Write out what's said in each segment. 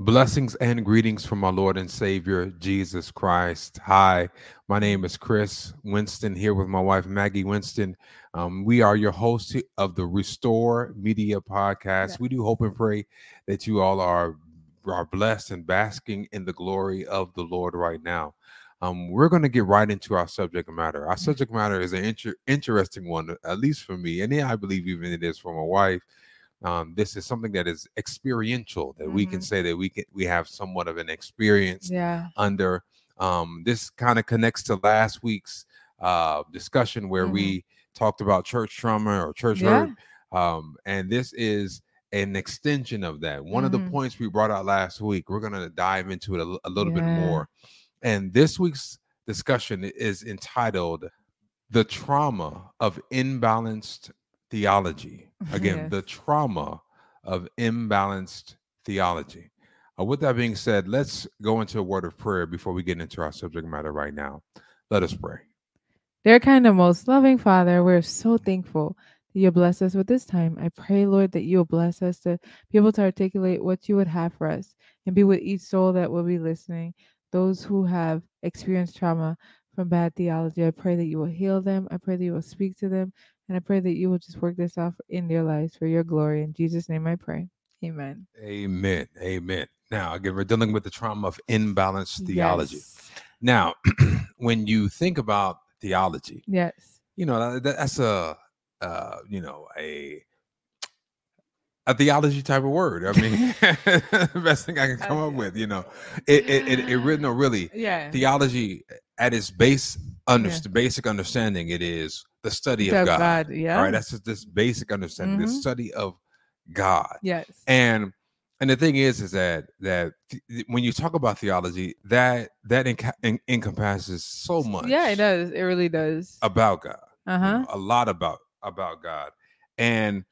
Blessings and greetings from our Lord and Savior Jesus Christ. Hi, my name is Chris Winston here with my wife Maggie Winston. Um, we are your hosts of the Restore Media Podcast. Yeah. We do hope and pray that you all are are blessed and basking in the glory of the Lord right now. Um, we're going to get right into our subject matter. Our subject matter is an inter- interesting one, at least for me, and yeah, I believe even it is for my wife um, this is something that is experiential that we can Mhm. say that we can we have somewhat of an experience Yeah. under um, this kind of connects to last week's uh, discussion where Mhm. we talked about church trauma or church Yeah. hurt um, and this is an extension of that one of the Mhm. points we brought out last week we're going to dive into it a, a little bit more and this week's discussion is entitled the trauma of imbalanced theology again the trauma of imbalanced theology uh, with that being said let's go into a word of prayer before we get into our subject matter right now let us pray Dear kind of most loving Father, we're so thankful that you bless us with this time. I pray, Lord, that you'll bless us to be able to articulate what you would have for us and be with each soul that will be listening. Those who have experienced trauma from bad theology, I pray that you will heal them. I pray that you will speak to them. And I pray that you will just work this out in their lives for your glory. In Jesus' name I pray. Amen. amen amen now again we're dealing with the trauma of imbalanced theology Yes. now when you think about theology Yes. you know that, that's a uh you know a a theology type of word i mean the best thing i can come up with you know it it it, it really no really Yeah. theology at its base under basic understanding it is the study of god, Yeah. all right that's just this basic understanding the Mhm. study of god yes. and and the thing is is that that th- when you talk about theology that that enca- en- encompasses so much Yeah, it does. It really does. about god Uh you know, a lot about about God. And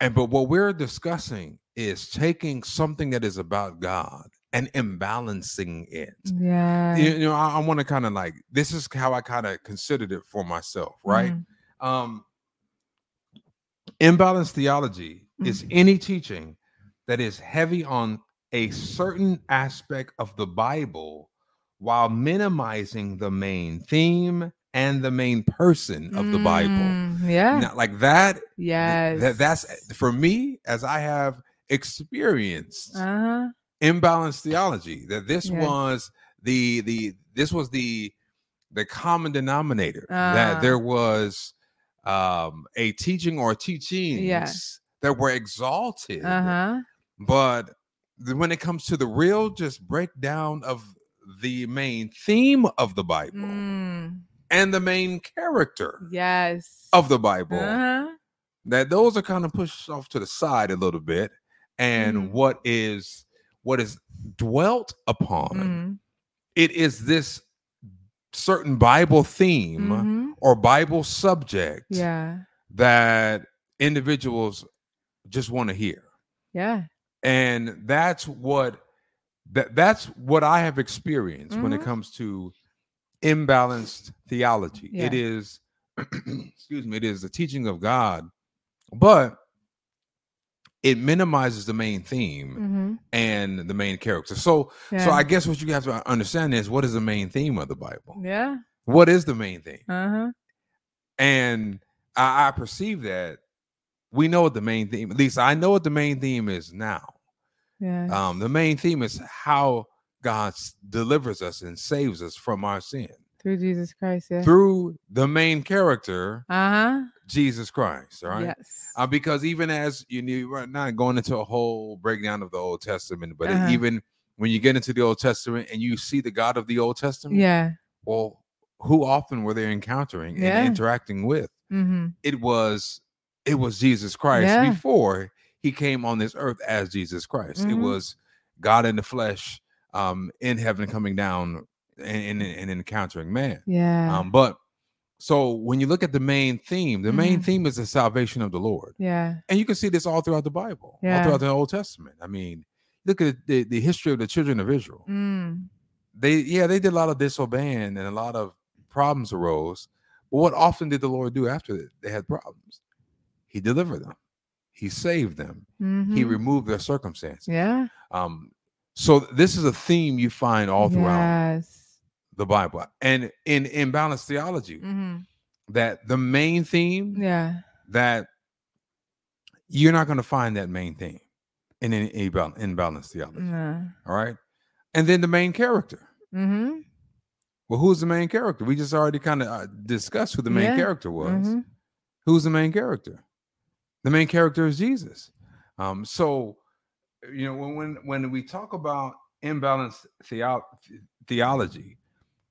and but what we're discussing is taking something that is about God and imbalancing it. Yeah. You, know, I, I want to kind of like this is how I kind of considered it for myself, right? Mhm. Um imbalanced theology is any teaching that is heavy on a certain aspect of the Bible while minimizing the main theme and the main person of the Bible. Mm, Yeah. Now, like that, th- yes. that that's for me as I have experienced Uh huh. Imbalanced theology. That this Yeah. was the the this was the the common denominator. that Ah. there was um a teaching or teachings that were exalted, Uh huh. but when it comes to the real just breakdown of the main theme of the Bible Mm, and the main character yes. of the Bible, Uh huh. that those are kind of pushed off to the side a little bit and Mhm. what is what is dwelt upon Mm, it is this certain bible theme mhm. or bible subject Yeah. that individuals just want to hear Yeah. and that's what that that's what i have experienced when it Mhm. comes to imbalanced theology it Yeah. is excuse me it is the teaching of god but it minimizes the main theme Mm-hmm. and the main character so Yeah. so i guess what you have to understand is what is the main theme of the bible Yeah. what is the main theme Uh huh. and I, I perceive that we know what the main theme at least i know what the main theme is now Yeah. um the main theme is how god delivers us and saves us from our sin Through Jesus Christ. Yeah. through the main character Uh huh. Jesus christ all right Yes. uh, because even as you knew we're not going into a whole breakdown of the old testament but Uh-huh. even when you get into the old testament and you see the god of the old testament yeah. well who often were they encountering Yeah. and interacting with Mm-hmm. it was it was jesus christ Yeah. before he came on this earth as jesus christ it Mhm. was god in the flesh um in heaven coming down and, and, and encountering man Yeah. um but so when you look at the main theme the main Mhm. theme is the salvation of the lord yeah. and you can see this all throughout the bible all throughout the old testament i mean look at the, the history of the children of israel Mm. they yeah they did a lot of disobeying and a lot of problems arose but what often did the lord do after they had problems he delivered them he saved them he mhm. removed their circumstances Yeah. um So this is a theme you find all throughout Yes. The Bible. And in imbalanced theology, hmm that the main theme Yeah. that you're not going to find that main theme in any imbal- imbalanced theology. Nah. All right. And then the main character. Mm-hmm. Well, who's the main character? We just already kind of uh, discussed who the main Yeah. character was. Mhm. Who's the main character? The main character is Jesus. Um, so, you know, when when when we talk about imbalanced theo- theology,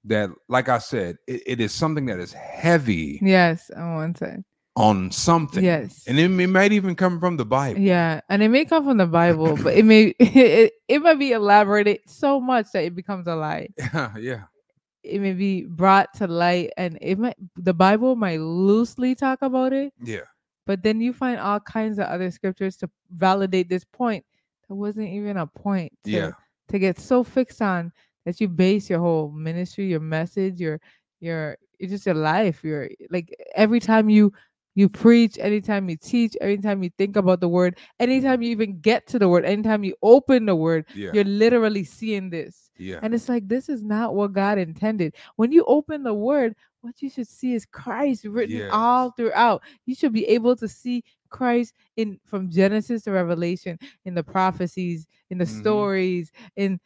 that, like I said, it, it is something that is heavy Yes. On one side. on something. Yes. and it, it might even come from the Bible. Yeah, and it may come from the Bible, but it may it, it might be elaborated so much that it becomes a lie. Yeah, yeah, It may be brought to light, and it might the Bible might loosely talk about it, yeah, but then you find all kinds of other scriptures to validate this point. That wasn't even a point. To, Yeah. To get so fixed on that you base your whole ministry, your message, your your it's just your life. Your like every time you you preach, anytime you teach, anytime you think about the word, anytime you even get to the word, anytime you open the word, yeah, you're literally seeing this. yeah, And it's like this is not what God intended. When you open the word, what you should see is Christ written all throughout. You should be able to see Christ in from Genesis to Revelation, in the prophecies, in the Mhm. stories, in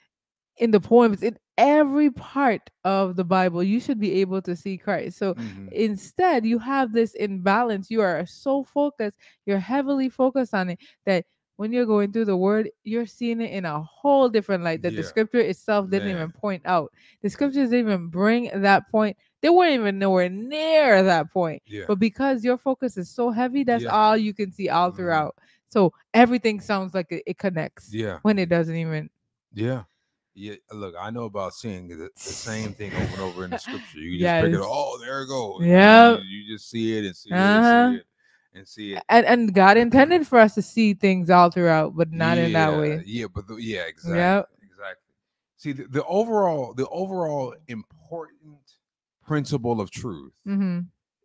in the poems, in every part of the Bible. You should be able to see Christ. So Mhm. instead you have this imbalance you are so focused you're heavily focused on it that when you're going through the word you're seeing it in a whole different light that the scripture itself didn't Man. even point out the scriptures didn't even bring that point they weren't even nowhere near that point yeah, but because your focus is so heavy that's Yeah. all you can see all Mhm. throughout so everything sounds like it, it connects yeah, when it doesn't even yeah. Yeah, look, I know about seeing the, the same thing over and over in the scripture. You just pick it. Yes. Oh, there it goes. Yep. You, you just see it and see Uh-huh. it and see it and see it. and, and god intended for us to see things all throughout but not in that way Yeah, but the, yeah, exactly. Yep. Exactly. See, the, the overall, the overall important principle of truth mm-hmm.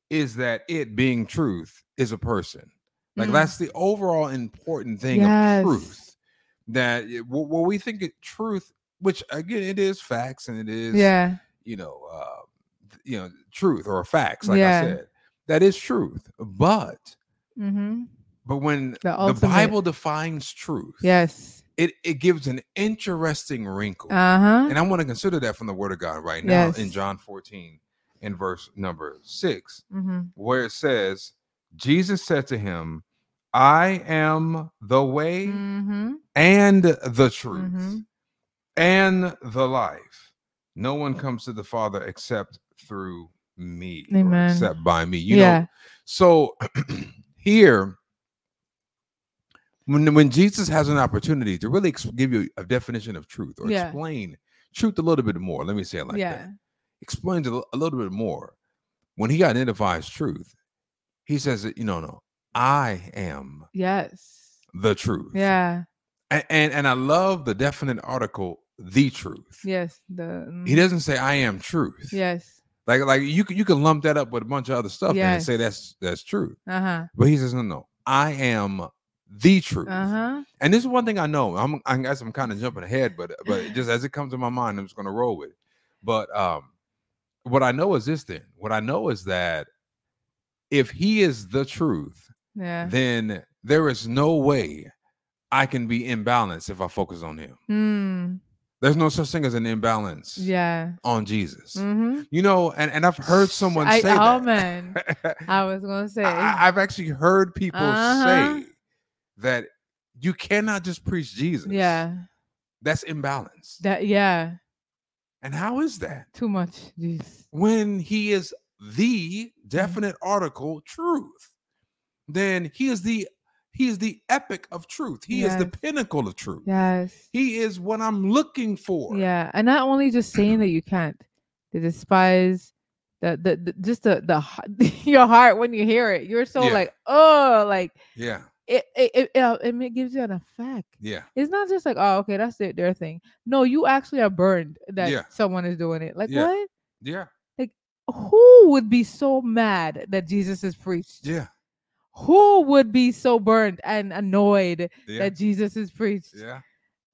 is that it being truth is a person. Like Mm. that's the overall important thing Yes. of truth. That it- what we think it truth, which again it is facts and it is, yeah you know, uh, you know, truth or facts. Like Yeah. I said, that is truth. But mm-hmm. but when The the, Bible defines truth, yes it it gives an interesting wrinkle. uh-huh And I want to consider that from the word of God right now in John 14 in verse number six, mm-hmm. where it says, Jesus said to him, I am the way Mm-hmm. and the truth Mhm. And the life. No one mm. comes to the Father except through me, Amen. except by me. You yeah know, so here, when when Jesus has an opportunity to really ex- give you a definition of truth or Yeah. explain truth a little bit more, let me say it like yeah that. Explains it a, a little bit more. When he identifies truth, he says that you know, no, I am yes the truth. yeah and and, and I love the definite article, the truth. yes the He mhm. doesn't say I am truth. yes Like like you you can lump that up with a bunch of other stuff and say that's that's truth. uh-huh But he says no no, I am the truth. uh-huh And this is one thing I know. I'm I guess I'm kind of jumping ahead, but but just as it comes to my mind, I'm just gonna roll with it. But um what I know is this then. What I know is that if he is the truth, yeah then there is no way I can be imbalanced if I focus on him. mm. There's no such thing as an imbalance yeah on Jesus. mm-hmm. You know, and, and I've heard someone I, say oh that. man i was gonna say I, I've actually heard people Uh-huh. say that you cannot just preach Jesus. yeah That's imbalance. that yeah And how is that? too much jeez When he is the Mm-hmm. definite article truth, then he is the he is the epic of truth. He is the pinnacle of truth. yes He is what I'm looking for. Yeah, and not only just saying that you can't, they despise the the, the just the the your heart when you hear it. You're so Yeah. like oh like Yeah. it it it, it, uh, it gives you an effect. Yeah. It's not just like oh okay that's their their thing. No, you actually are burned that Yeah. someone is doing it. Like Yeah. what? Yeah. Like, who would be so mad that Jesus is preached? Yeah. Who would be so burned and annoyed Yeah. that Jesus is preached? Yeah.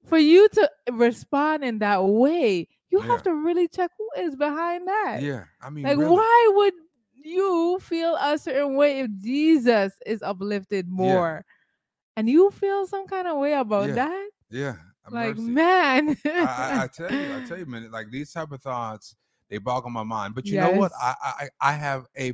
for you to respond in that way, you Yeah. have to really check who is behind that. Yeah. I mean, Like, really. why would you feel a certain way if Jesus is uplifted more? And you feel some kind of way about that? Yeah. a Like, man. I, I, tell you, I tell you, man, like these type of thoughts, they boggle my mind. But you know what? I, I I have a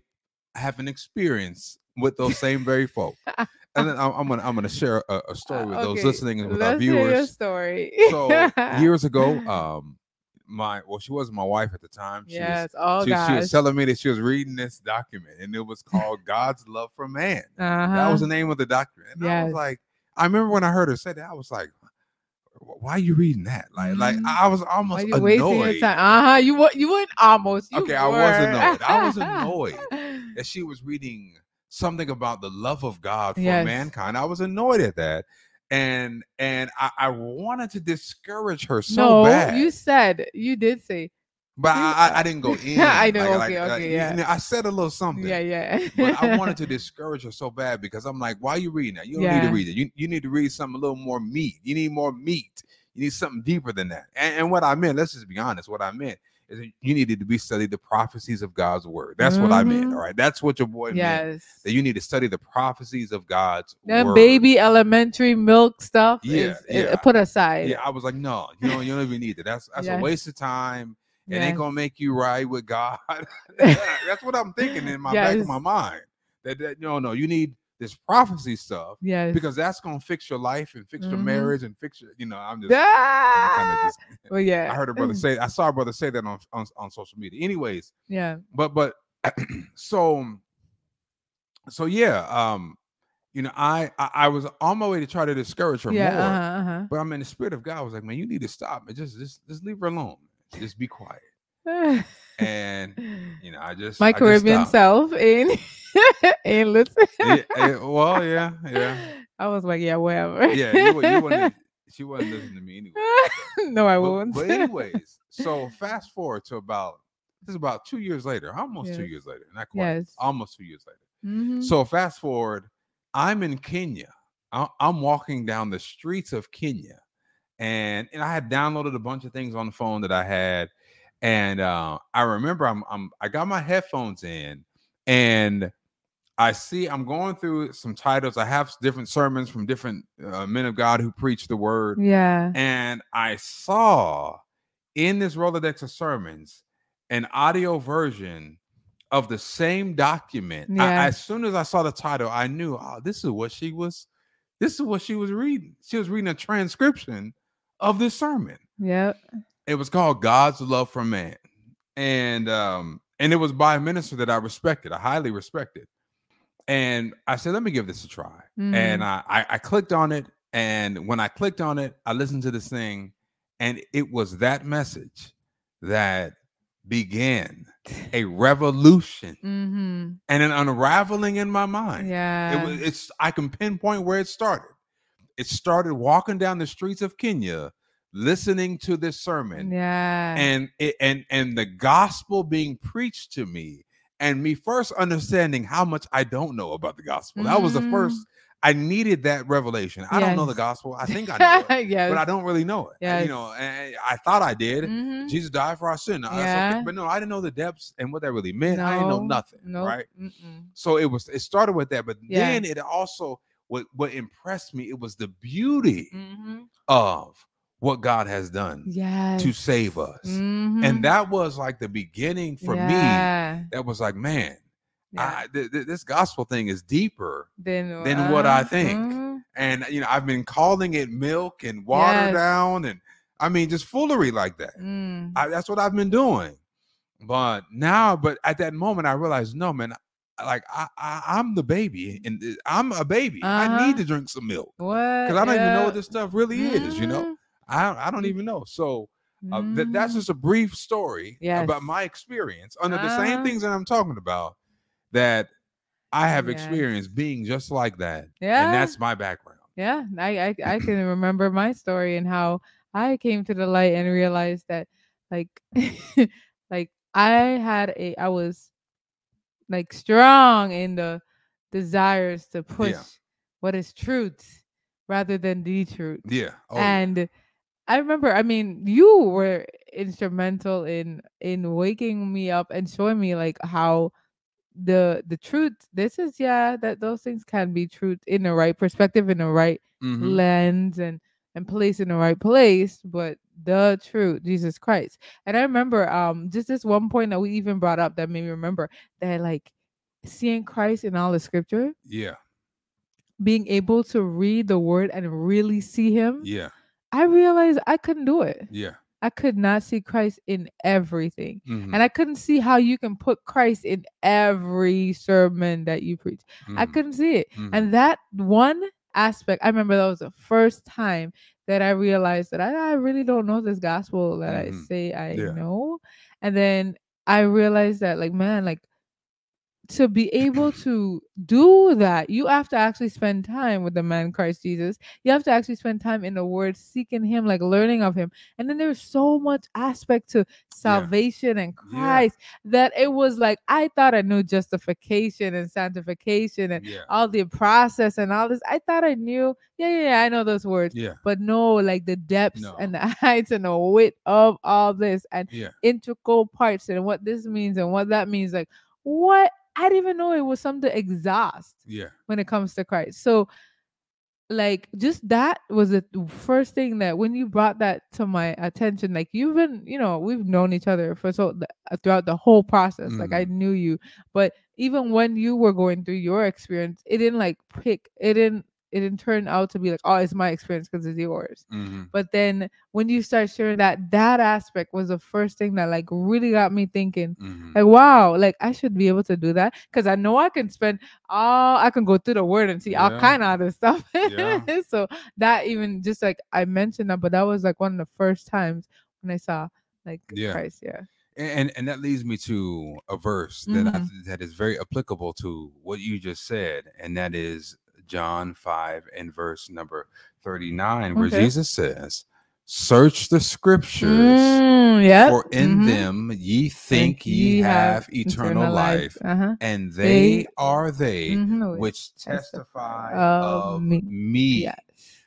I have an experience with those same very folk. And then I'm, I'm gonna I'm gonna share a, a story with those Okay, listening and with our Let's your viewers. story. So years ago, um, my well, she wasn't my wife at the time. She yes. Oh was she, gosh. she was telling me that she was reading this document, and it was called God's Love for Man. uh-huh. That was the name of the document. And I was Yes. like, I remember when I heard her say that, I was like, why are you reading that? Like, like Mhm. I was almost you wasting your annoyed time? Uh huh. You were. You weren't almost. You Okay, I was annoyed. I was annoyed that she was reading something about the love of God for Yes. mankind. I was annoyed at that. And and I, I wanted to discourage her so no, bad. you said you did say. but I, I, didn't go in. I know, Like- okay, like- okay, you yeah. I said a little something. Yeah, yeah. but I wanted to discourage her so bad because I'm like, why are you reading that? You don't need to read it. You, you need to read something a little more meat. You need more meat. You need something deeper than that. And, and what I meant, let's just be honest, what I meant you needed to be study the prophecies of God's word. That's what I meant. Mhm. All right. That's what your boy meant. That you need to study the prophecies of God's That word. baby elementary milk stuff Yeah, is, is put aside. Yeah, I was like, no, you don't, you don't even need it. That's that's Yes. a waste of time. It Yes. ain't gonna make you right with God. that's what I'm thinking in my back of my mind. That, that no, no, you need this prophecy stuff Yes. because that's gonna fix your life and fix your Mhm. marriage and fix your, you know, I'm just, I'm ah! just well, yeah. I heard a brother say, I saw a brother say that on, on, on social media. Anyways, Yeah. but but so so yeah, um, you know, I, I I was on my way to try to discourage her Yeah. more. Uh-huh, uh-huh. But I'm in the spirit of God. I was like, man, you need to stop and just just just leave her alone. Just be quiet. And you know, I just My I Caribbean stopped. self in in listen. Yeah, well, yeah, yeah, I was like, yeah, whatever. yeah. You, you wasn't, she wasn't listening to me anyway. no, I But, won't. but anyways, so fast forward to about this is about two years later, almost two years later, not quite, yes. almost two years later. Mhm. So fast forward, I'm in Kenya. I- I'm walking down the streets of Kenya, and and I had downloaded a bunch of things on the phone that I had, and uh, I remember I'm I'm I got my headphones in, and I see I'm going through some titles. I have different sermons from different uh, men of God who preach the word, yeah. and I saw in this Rolodex of sermons an audio version of the same document. I- Yeah. as soon as I saw the title, I knew, oh, this is what she was. This is what she was reading. She was reading a transcription of this sermon. Yep. It was called God's Love for Man, and um, and it was by a minister that I respected. I highly respected. And I said, let me give this a try Mhm. and I, I I clicked on it, and when I clicked on it, I listened to this thing, and it was that message that began a revolution Mhm. and an unraveling in my mind. Yeah. It was it's I can pinpoint where it started. It started walking down the streets of Kenya, listening to this sermon, yeah. and it, and and the gospel being preached to me and me first understanding how much I don't know about the gospel. That was the first I needed that revelation. I don't know the gospel. I think I know it, yes. but I don't really know it. Yes. You know, and I thought I did. Mhm. Jesus died for our sin. That's okay, Yeah. But no, I didn't know the depths and what that really meant. I didn't know nothing. Nope. Right. Mm-mm. So it was it started with that, but Yeah. then it also what what impressed me, it was the beauty Mhm. of what God has done Yes. to save us. Mhm. And that was like the beginning for me. That was like, man, Yeah. I, th- th- this gospel thing is deeper. Then than what I uh, think. mhm. And you know, I've been calling it milk and water Yes. down, and I mean, just foolery like that. Mm. I, that's what I've been doing. But now, but at that moment, I realized, no, man, like I, I I'm the baby, and uh, I'm a baby. I Uh-huh. need to drink some milk because I don't even know what this stuff really is. You know, Mhm. I I don't even know. So uh, th- that's Mhm. just a brief story Yes. about my experience under the same Uh-huh. things that I'm talking about that I have Yes. experienced being just like that. Yeah. And that's my background. Yeah, I, I I can remember my story and how I came to the light and realized that like like I had a I was like strong in the desires to push what is truth rather than the truth. Yeah. Oh, yeah. I remember. I mean, you were instrumental in in waking me up and showing me like how the the truth. This is yeah that those things can be truth in the right perspective, in the right Mhm. lens, and and place in the right place. But the truth, Jesus Christ. And I remember um just this one point that we even brought up that made me remember that like seeing Christ in all the scripture, Yeah. being able to read the word and really see Him. Yeah. I realized I couldn't do it. Yeah. I could not see Christ in everything. Mhm. And I couldn't see how you can put Christ in every sermon that you preach. I Mhm. couldn't see it. Mhm. And that one aspect, I remember that was the first time that I realized that I, I really don't know this gospel that I Mhm. say I Yeah. know. And then I realized that, like, man, like, to be able to do that, you have to actually spend time with the man Christ Jesus. You have to actually spend time in the word, seeking him, like learning of him. And then there's so much aspect to salvation and Yeah. Christ that it was like I thought I knew justification and sanctification and yeah. all the process and all this. I thought I knew, yeah, yeah, yeah, I know those words. Yeah. But no, like the depths No. and the heights and the width of all this and Yeah. integral parts and what this means and what that means. Like, what? I didn't even know it was something to exhaust Yeah. when it comes to Christ. So, like, just that was the first thing that when you brought that to my attention, like, you've been, you know, we've known each other for so uh, throughout the whole process. Like, I mm-hmm. knew you, but even when you were going through your experience, it didn't like pick, it didn't, it didn't turn out to be like, oh, it's my experience because it's yours. Mhm. But then when you start sharing that, that aspect was the first thing that like really got me thinking, Mhm. like, wow, like I should be able to do that because I know I can spend all I can go through the word and see all kind of other stuff. Yeah. so that even just like I mentioned that, but that was like one of the first times when I saw like Yeah. Christ. Yeah. and and that leads me to a verse that I, Mhm. th- that is very applicable to what you just said, and that is John five and verse number thirty nine, where Okay. Jesus says, "Search the scriptures." Mm, yep. For in mhm. them ye think ye have eternal life, Uh-huh. and They- they are they Mhm, which testify testify of of me. me. Yes.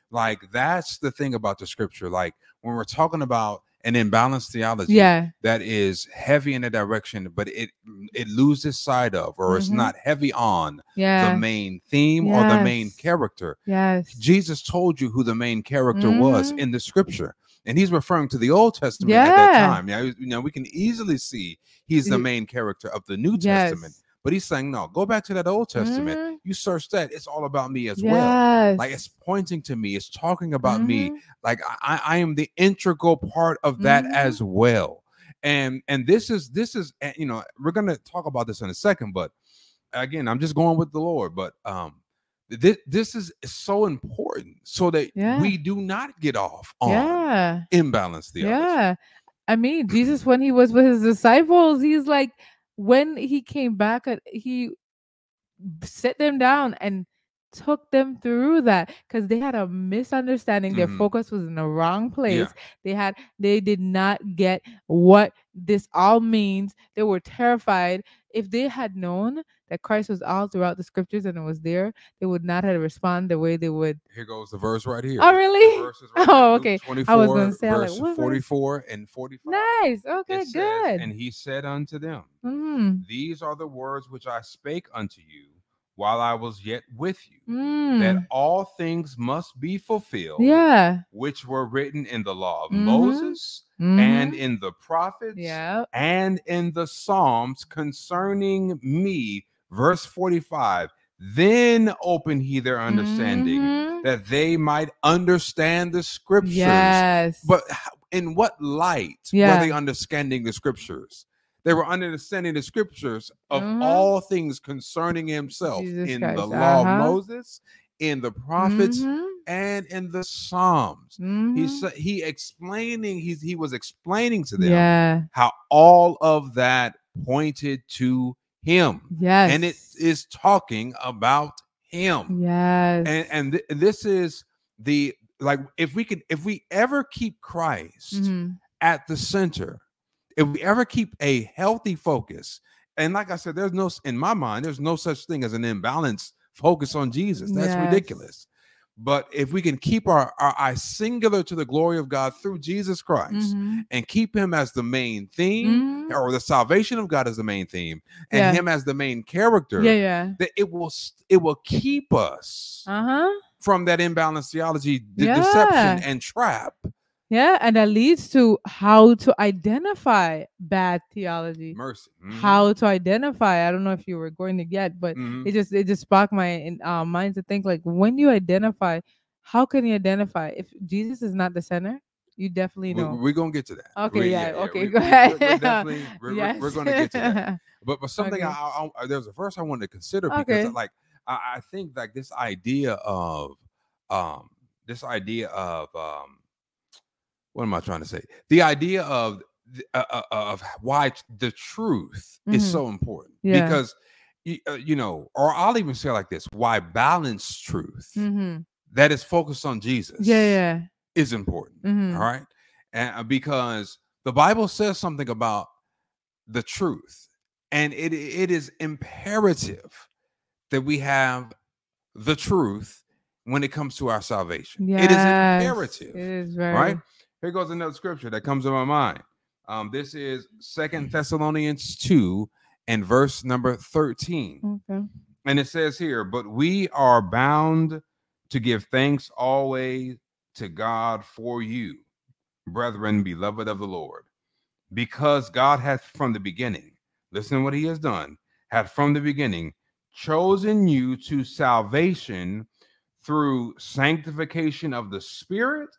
Like that's the thing about the scripture. Like when we're talking about an imbalanced theology, Yeah. that is heavy in a direction, but it it loses sight of, or it's Mhm. not heavy on Yeah. the main theme or the main character. yes. Jesus told you who the main character was Mhm. in the scripture. And he's referring to the Old Testament at that Yeah. time. Yeah, you know, we can easily see he's the main character of the New Testament. Yes. But he's saying, no, go back to that Old Testament. Mhm. You search that, it's all about me as well. Like it's pointing to me, it's talking about me. Mhm. Like I, I am the integral part of that Mhm. as well. And and this is this is you know, we're gonna talk about this in a second, but again, I'm just going with the Lord. But um this this is so important so that Yeah. we do not get off on Yeah. imbalance theology. Yeah. I mean, Jesus, when he was with his disciples, he's like, when he came back, uh, he set them down and took them through that because they had a misunderstanding. Their Mhm. focus was in the wrong place. Yeah. They had, they did not get what this all means. They were terrified. If they had known that Christ was all throughout the scriptures and it was there, they would not have responded the way they would. Here goes the verse right here. Oh, really? right Oh, okay. 24, I was gonna say, I'm like, verse verse? 44 and 45. Nice. Okay, It says, good. and he said unto them, Mm, These are the words which I spake unto you while I was yet with you, mm. that all things must be fulfilled, Yeah. which were written in the law of Mhm. Moses and mhm. in the prophets yeah. and in the Psalms concerning me. Verse 45 Then open he their understanding Mhm. that they might understand the scriptures. Yes. But in what light Yeah. were they understanding the scriptures? They were understanding the scriptures of Mhm. all things concerning himself Jesus in the Christ, law uh-huh. of Moses, in the prophets, Mhm, and in the Psalms. mhm. He's he explaining, he's he was explaining to them yeah. how all of that pointed to him. Yes. And it is talking about him Yes. and and th- this is the like if we can if we ever keep christ Mhm, at the center if we ever keep a healthy focus and like i said there's no in my mind there's no such thing as an imbalanced focus on jesus that's Yes. ridiculous But if we can keep our, our eyes singular to the glory of God through Jesus Christ Mhm. and keep him as the main theme Mhm. or the salvation of God as the main theme and Yeah. him as the main character, Yeah, yeah. that it will it will keep us Uh huh. from that imbalanced theology, de- Yeah. deception, and trap. Yeah, and that leads to how to identify bad theology. Mercy. Mhm. How to identify. I don't know if you were going to get, but Mhm. it just it just sparked my uh, mind to think like when you identify, how can you identify if Jesus is not the center? You definitely know. We're gonna get to that. Okay, We- yeah, okay, we- go we- ahead. We're, we're definitely we're, we're- we're gonna get to that. But but something Okay. I, I, I there's a verse I wanted to consider because Okay. like I, I think like this idea of um this idea of um what am I trying to say? The idea of uh, uh, of why the truth is Mhm. so important Yeah. because uh, you know, or I'll even say like this: why balanced truth hmm that is focused on Jesus Yeah, yeah. is important. hmm All right. And uh, because the Bible says something about the truth, and it it is imperative that we have the truth when it comes to our salvation. Yes, It is imperative. It is very Right? Here goes another scripture that comes to my mind. Um, this is Second Thessalonians 2 and verse number 13. Okay. And it says here, but we are bound to give thanks always to God for you, brethren, beloved of the Lord, because God hath from the beginning, listen to what he has done, hath from the beginning chosen you to salvation through sanctification of the Spirit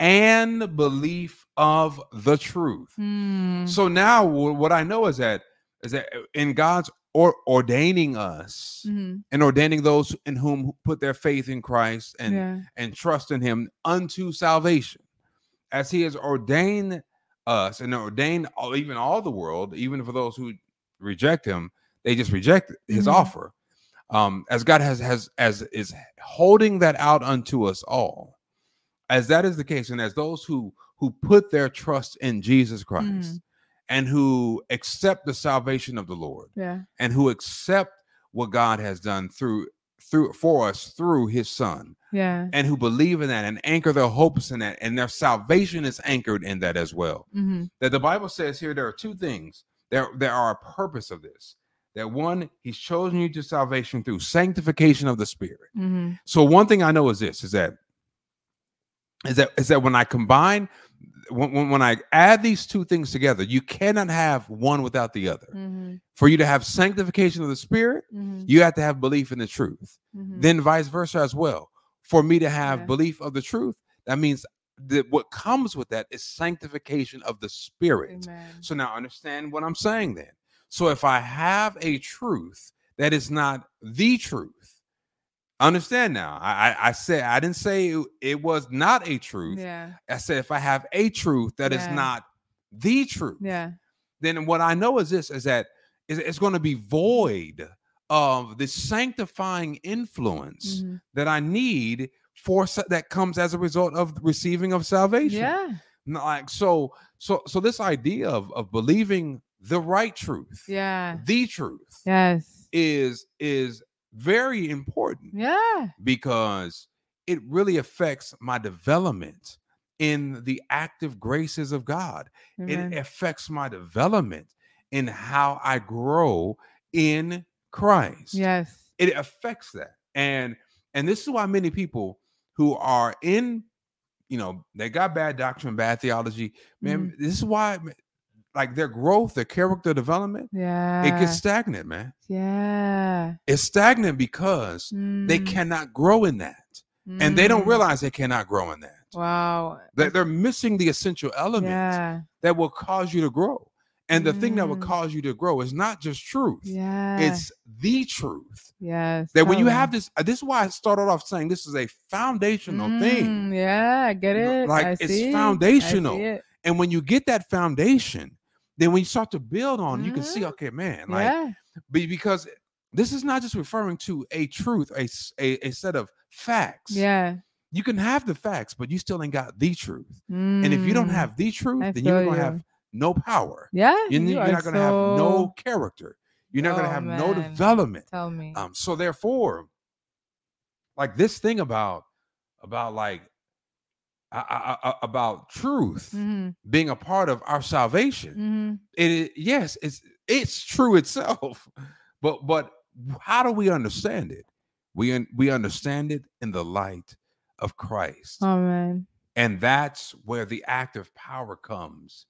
and belief of the truth. Mm, So now what I know is that is that uh, in God's or ordaining us mhm, and ordaining those in whom put their faith in Christ and yeah. and trust in him unto salvation as he has ordained us and ordained all, even all the world even for those who reject him they just reject his Mhm. offer um as god has has as is holding that out unto us all as that is the case and as those who who put their trust in jesus christ and who accept the salvation of the lord Yeah. and who accept what God has done through through for us through his son Yeah. and who believe in that and anchor their hopes in that and their salvation is anchored in that as well hmm that the bible says here there are two things. There there are a purpose of this that one he's chosen you to salvation through sanctification of the spirit. Hmm so one thing i know is this is that is that is that when i combine when, when, when i add these two things together you cannot have one without the other. Hmm for you to have sanctification of the spirit hmm you have to have belief in the truth. Hmm then vice versa as well. For me to have Yeah. belief of the truth that means that what comes with that is sanctification of the spirit. Amen. so now understand what i'm saying then. So if i have a truth that is not the truth understand now i i, I said i didn't say it, it was not a truth Yeah. i said if i have a truth that is Yeah. not the truth Yeah. then what I know is this is that is it's going to be void of the sanctifying influence mhm, that I need for that comes as a result of receiving of salvation. Yeah. Like so so so this idea of of believing the right truth, Yeah. the truth Yes. is is very important Yeah. because it really affects my development in the active graces of God Amen. it affects my development in how I grow in Christ. Yes. It affects that. And and this is why many people who are in, you know, they got bad doctrine, bad theology, man, Mm-hmm. this is why like their growth, their character development, Yeah. it gets stagnant, man. Yeah. It's stagnant because they Mm, cannot grow in that. And they don't mm. realize they cannot grow in that. Wow. That they're missing the essential elements Yeah. that will cause you to grow. And the thing that will Mm. cause you to grow is not just truth, Yeah. it's the truth. yes. That when you have this, uh, this is why I started off saying this is a foundational thing. Mm, Yeah, I get it. like, I it's see foundational. it. And when you get that foundation, then when you start to build on, you can see, Mhm. okay, man, like yeah. be- because this is not just referring to a truth, a, a, a set of facts. Yeah. You can have the facts, but you still ain't got the truth. And if you don't Mm, have the truth, I then you're gonna you. have no power. Yeah. You're, you you're not going to have no character. You're not going to Oh, have no development. Tell me. Um, so therefore, like this thing about about like I, I, I- about truth hmm being a part of our salvation. hmm It is yes, it's it's true itself, but but how do we understand it? We un- we understand it in the light of Christ, man. and that's where the active power comes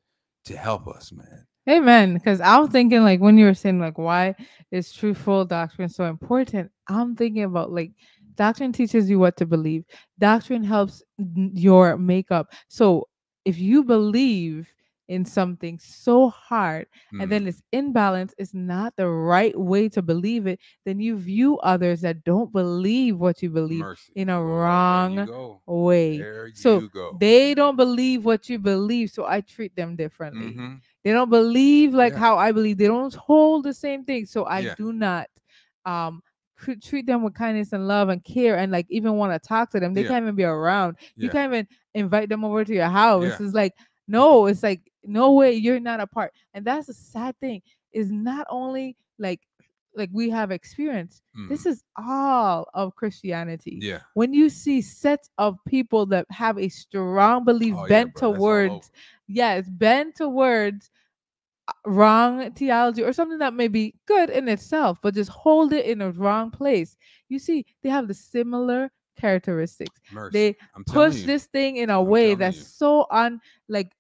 to help us, man. Amen. Because I'm thinking like when you were saying like why is truthful doctrine so important? I'm thinking about like doctrine teaches you what to believe. Doctrine helps your makeup. So if you believe in something so hard and Mm, then it's imbalance, it's not the right way to believe it, then you view others that don't believe what you believe mercy. in a Well, there you wrong way. There So go. They don't believe what you believe, so I treat them differently. Mhm. They don't believe like Yeah. how I believe. They don't hold the same thing. So I Yeah. do not um treat them with kindness and love and care and like even want to talk to them. They Yeah. can't even be around. You can't even invite them over to your house. Yeah. It's like no, it's like no way you're not a part. And that's a sad thing is not only like like we have experience. This Mhm. is all of Christianity. Yeah. When you see sets of people that have a strong belief Oh, bent towards yes, bent towards wrong theology or something that may be good in itself, but just hold it in a wrong place. You see, they have the similar characteristics. Mercy. They I'm push this thing in a I'm way that's you. so un like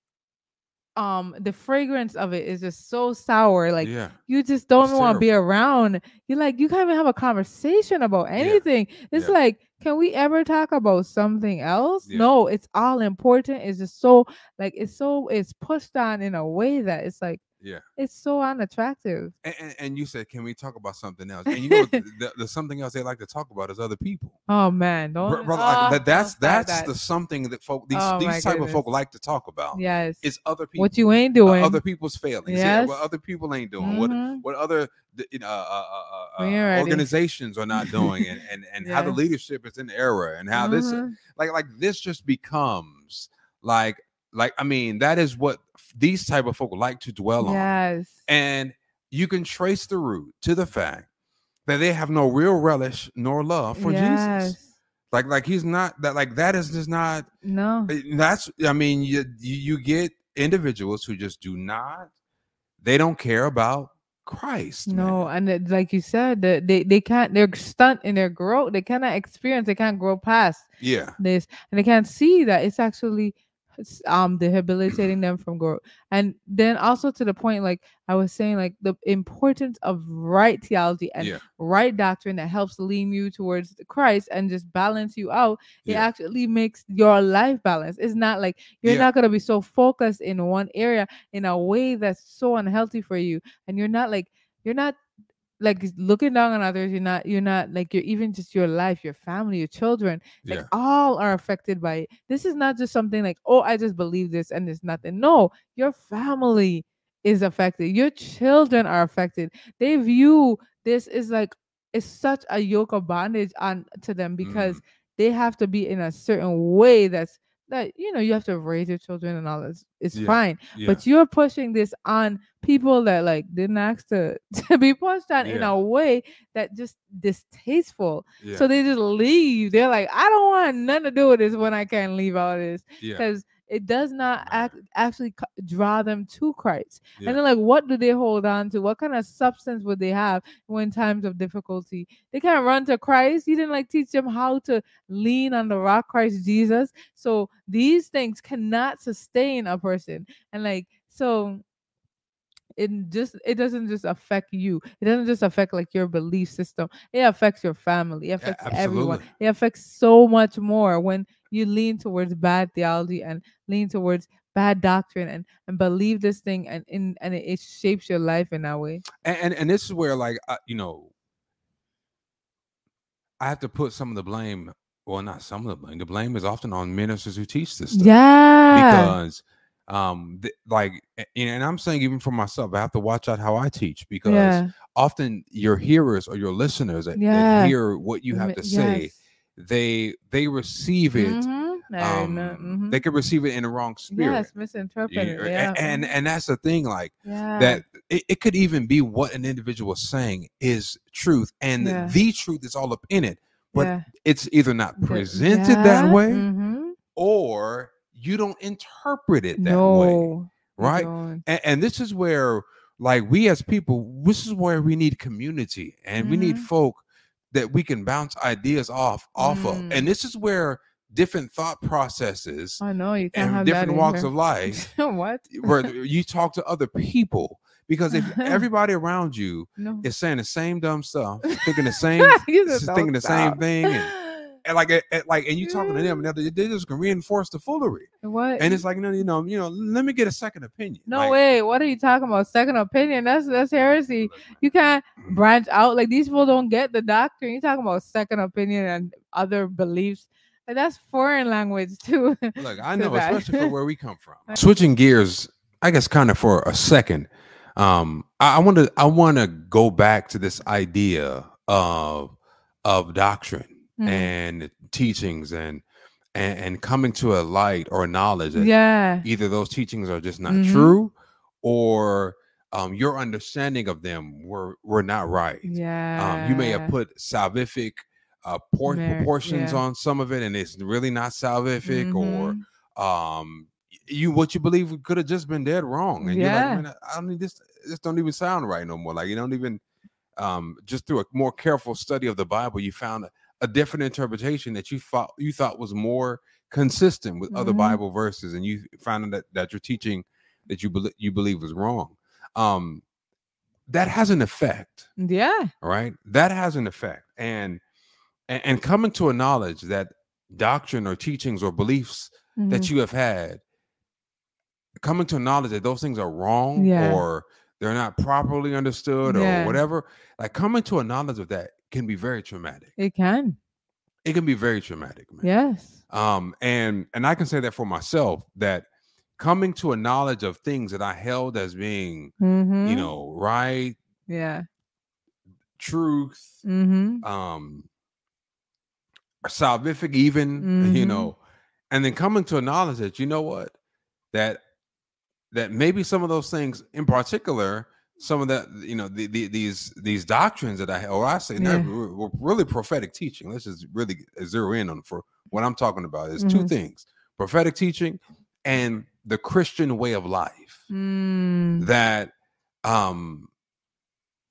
um the fragrance of it is just so sour. Like yeah. you just don't want to be around. You like you can't even have a conversation about anything. It's yeah. like, can we ever talk about something else? Yeah. No, it's all important. It's just so like it's so it's pushed on in a way that it's like Yeah. it's so unattractive. And, and, and you said, can we talk about something else? And you know, the, the, something else they like to talk about is other people. Oh man, don't Bro- brother, like, oh, that, that's that's that. the something that folk these Oh, these type of folk like to talk about. yes. It's other people. what you ain't uh, doing. other people's failings. Yeah, what other people ain't doing. What Mhm. what other th- you know, uh, uh, uh, uh, We ain't ready. organizations are not doing, and and, and how the leadership is in error, and how this Mhm. like like this just becomes like like I mean that is what these type of folk like to dwell on, Yes. and you can trace the root to the fact that they have no real relish nor love for Jesus. Like like he's not that like that is just not No. Eh, that's i mean you, you get individuals who just do not they don't care about christ No, man. and it, like you said, the, they they can't. They're stunt in their growth. They cannot experience. They can't grow past yeah this, and they can't see that it's actually um debilitating them from growth. And then also to the point, like I was saying, like the importance of right theology and yeah right doctrine that helps lean you towards Christ and just balance you out. It yeah actually makes your life balance. It's not like you're Yeah. not gonna be so focused in one area in a way that's so unhealthy for you, and you're not like you're not like looking down on others. You're not you're not like you're even just your life, your family, your children, like yeah all are affected by it. This is not just something like oh I just believe this and it's nothing. No, your family is affected. Your children are affected. They view this is like it's such a yoke of bondage on to them because Mhm. they have to be in a certain way that's that you know you have to raise your children and all this it's Yeah, fine yeah. but you're pushing this on people that like didn't ask to, to be pushed on in a way that just distasteful yeah. so they just leave they're like i don't want nothing to do with this when i can't leave all this yeah. because it does not act, actually draw them to Christ. Yeah. And then, like, what do they hold on to? What kind of substance would they have when times of difficulty? They can't run to Christ. You didn't like teach them how to lean on the rock, Christ Jesus. So these things cannot sustain a person. And like, so it just it doesn't just affect you. It doesn't just affect like your belief system. It affects your family. It affects everyone. It affects so much more when you lean towards bad theology and lean towards bad doctrine and and believe this thing and in and it, it shapes your life in that way. and, and and this is where like uh, you know i have to put some of the blame well not some of the blame the blame is often on ministers who teach this stuff Yeah. because um th- like and, and i'm saying even for myself i have to watch out how i teach because Yeah. often your hearers or your listeners that, that hear what you have to say yes. they they receive it Mhm. Know, um mhm. they can receive it in the wrong spirit yes, you know, Yeah. and mhm. and that's the thing like yeah. that it, it could even be what an individual is saying is truth and Yeah. the truth is all up in it But yeah. it's either not presented yeah, that way mhm. or you don't interpret it that way. no, you right? And, and this is where, like, we as people, this is where we need community and we need Mhm. folk that we can bounce ideas off off of. Mm. And this is where different thought processes I know you and have different walks here. of life what? where you talk to other people because if everybody around you No. is saying the same dumb stuff, thinking the same, thinking "Don't the same thing, and, and like, and like, and you talking to them, and they they just can reinforce the foolery, what? and it's like, no, you know, you know, let me get a second opinion. no Like, way. What are you talking about? Second opinion? That's that's heresy. You can't branch out. Like these people don't get the doctrine. You talking about second opinion and other beliefs. Like that's foreign language too. Look, I know, that. especially for where we come from. Switching gears, I guess, kind of for a second. Um, I want to, I want to go back to this idea of of doctrine Mhm. and teachings and, and and coming to a light or knowledge that yeah. either those teachings are just not Mhm. true, or um, your understanding of them were were not right. Yeah. Um, you may have put salvific uh, por- proportions yeah. on some of it, and it's really not salvific, or Mhm. um you what you believe could have just been dead wrong and Yeah. you're like man i don't need this this don't even sound right no more like you don't even um just through a more careful study of the bible you found a, different interpretation that you thought you thought was more consistent with other Mhm. bible verses and you found that that your teaching that you believe you believe was wrong um that has an effect Yeah. Right. that has an effect and and, and coming to a knowledge that doctrine or teachings or beliefs that Mhm. you have had coming to a knowledge that those things are wrong Yeah. or they're not properly understood Yeah. or whatever like coming to a knowledge of that can be very traumatic It can. it can be very traumatic man Yes. um and and i can say that for myself that coming to a knowledge of things that i held as being Mm-hmm. you know right Yeah. truth Mm-hmm. um salvific even you Mhm. know and then coming to a knowledge that you know what that that maybe some of those things in particular some of that you know the, the, these these doctrines that i or i say Yeah. re- re- really prophetic teaching let's just really zero in on for what i'm talking about is two Mhm. things prophetic teaching and the christian way of life Mm. that um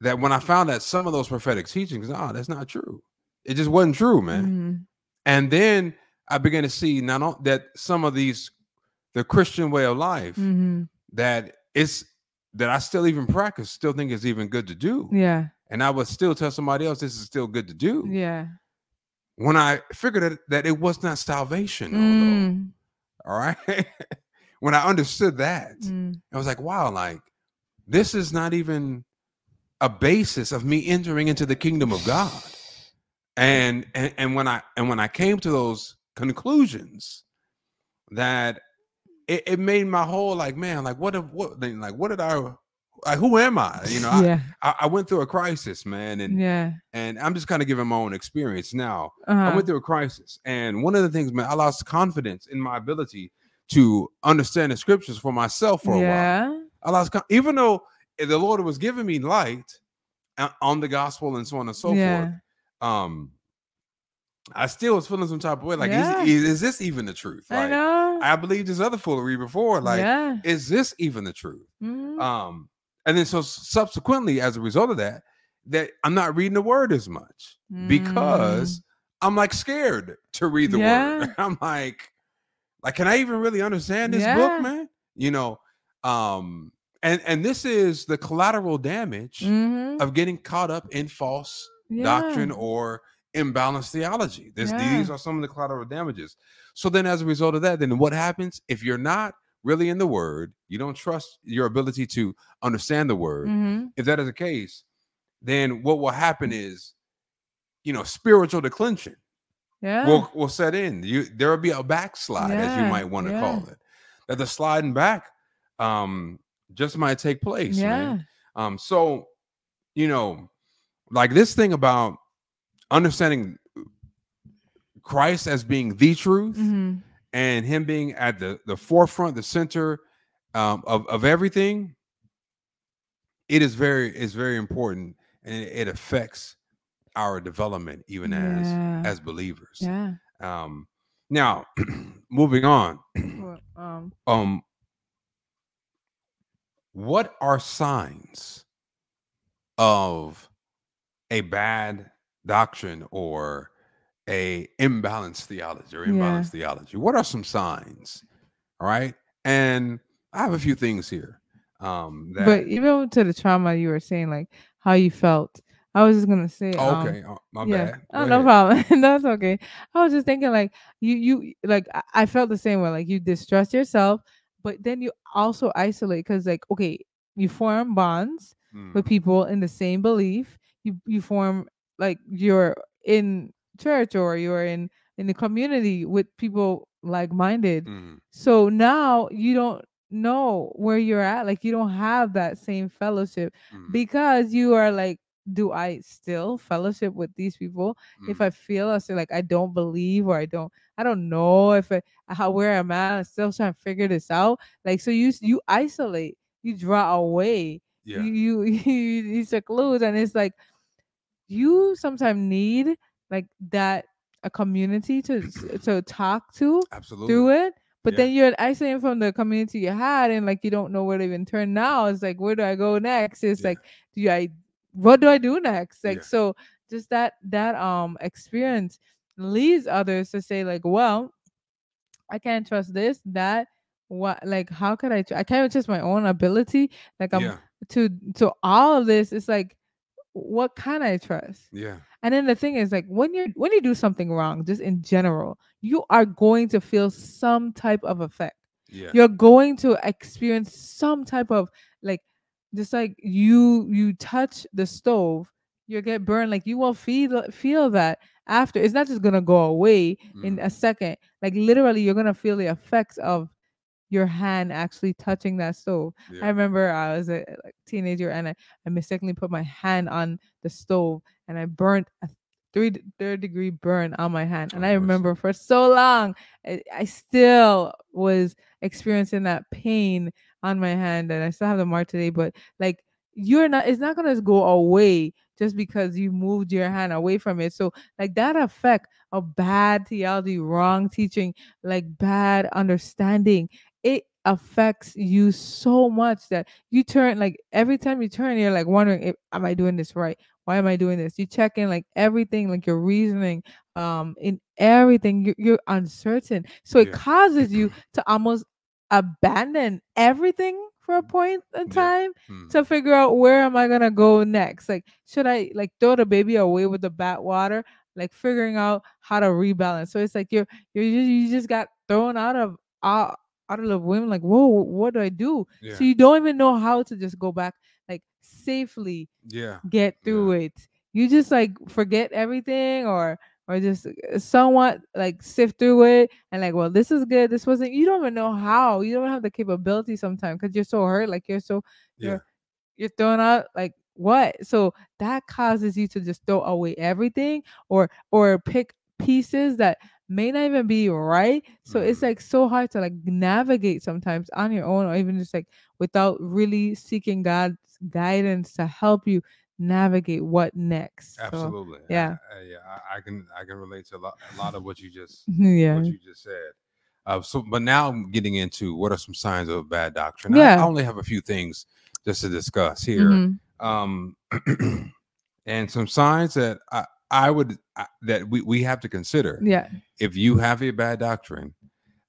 that when i found that some of those prophetic teachings ah that's not true it just wasn't true man Mhm. and then I began to see not that some of these the Christian way of life Mhm. that it's that I still even practice, still think is even good to do. Yeah. And I would still tell somebody else this is still good to do. Yeah. When I figured that, that it was not salvation, Mm. all right. when I understood that, Mm. I was like, wow, like this is not even a basis of me entering into the kingdom of God. And and, and when I and when I came to those conclusions, that it, it made my whole like, man, like what if what like what did I like who am I? You know, yeah. I, I, I went through a crisis, man, and yeah. and I'm just kind of giving my own experience now. I Uh-huh. went through a crisis, and one of the things, man, I lost confidence in my ability to understand the scriptures for myself for a while. I lost, con- even though the Lord was giving me light uh, on the gospel and so on and so yeah. forth. Um, I still was feeling some type of way. Like, Yeah. is, is, is this even the truth? I Like, know. I believed this other foolery before. Like, yeah. is this even the truth? Mhm. Um, and then so subsequently, as a result of that, that I'm not reading the word as much because I'm like scared to read the Mm. Yeah. word. I'm like, like, can I even really understand this book, man? You know, um, and and this is the collateral damage Mhm. of getting caught up in false doctrine or imbalanced theology. This, Yeah. These are some of the collateral damages. So then, as a result of that, then what happens if you're not really in the word? You don't trust your ability to understand the word. Mhm. If that is the case, then what will happen is, you know, spiritual declension Yeah. will will set in. You there will be a backslide, as you might want to yeah. call it. That the sliding back um just might take place. yeah. Man. Um, so you know, like this thing about understanding Christ as being the truth Mhm. and him being at the the forefront, the center um, of of everything. It is very it's very important, and it, it affects our development even Yeah. as as believers. Yeah. Um, now, moving on. Well, um. Um, what are signs of a bad doctrine or a imbalanced theology or Yeah. imbalanced theology? What are some signs? All right, and I have a few things here. Um, that, But even to the trauma you were saying, like how you felt, I was just gonna say. Oh, um, okay, uh, my yeah. bad. Oh, no problem. That's okay. I was just thinking like you you like I, felt the same way. Like you distrust yourself, but then you also isolate because like okay, you form bonds with Mm, people in the same belief. You you form like you're in church or you're in in the community with people like minded. mm, So now you don't know where you're at. Like you don't have that same fellowship mm, because you are like, do I still fellowship with these people? If mm, I feel as if, like I don't believe or I don't, I don't know if I how where I'm at. I'm still trying to figure this out. Like so, you you isolate, you draw away, yeah, you you you, you seclude, and it's like you sometimes need like that a community to to talk to absolutely. through it. But Yeah. then you're isolating from the community you had, and like you don't know where to even turn now. It's like, where do I go next? It's Yeah. like, do I, what do I do next? Like, Yeah. so just that that um experience leads others to say like, well, I can't trust this, that, what, like, how could I? Tr- I can't trust my own ability. Like, I'm to to all of this. It's like, what can I trust? yeah, And then the thing is, like when you when you do something wrong, just in general, you are going to feel some type of effect. yeah, You're going to experience some type of like, just like you you touch the stove, you get burned. Like you will feel feel that after. It's not just gonna go away in mm, a second. Like literally, you're gonna feel the effects of your hand actually touching that stove. I remember I was a like, teenager and I, I mistakenly put my hand on the stove and I burnt a three third degree burn on my hand. And Oh, I remember for so long, I, I still was experiencing that pain on my hand and I still have the mark today. But like, you're not, it's not going to go away just because you moved your hand away from it. So, like, that effect of bad theology, wrong teaching, like bad understanding, it affects you so much that you turn like every time you turn you're like wondering if am i doing this right why am i doing this you check in like everything like your reasoning um in everything you're, you're uncertain so it Yeah. causes you to almost abandon everything for a point in Yeah. time mm, to figure out where am I gonna go next. Like, should I like throw the baby away with the bat water? Like figuring out how to rebalance. So it's like you're you're you you just got thrown out of out, out of the whim. Like, whoa, what do I do? yeah, So you don't even know how to just go back like safely yeah, get through it. You just like forget everything or or just uh, somewhat like sift through it and like, well, this is good. This wasn't. You don't even know how. You don't have the capability sometimes because you're so hurt. Like you're so yeah, you're you're throwing out like what? So that causes you to just throw away everything or or pick pieces that may not even be right. So it's Mhm. like so hard to like navigate sometimes on your own or even just like without really seeking God's guidance to help you navigate what next. Absolutely. I- yeah. I, yeah, I, I can I can relate to a lot, a lot of what you just yeah. what you just said. Uh, so, but now I'm getting into what are some signs of bad doctrine. I- I, only have a few things just to discuss here. Mhm. um and some signs that i i would I, that we, we have to consider Yeah. if you have a bad doctrine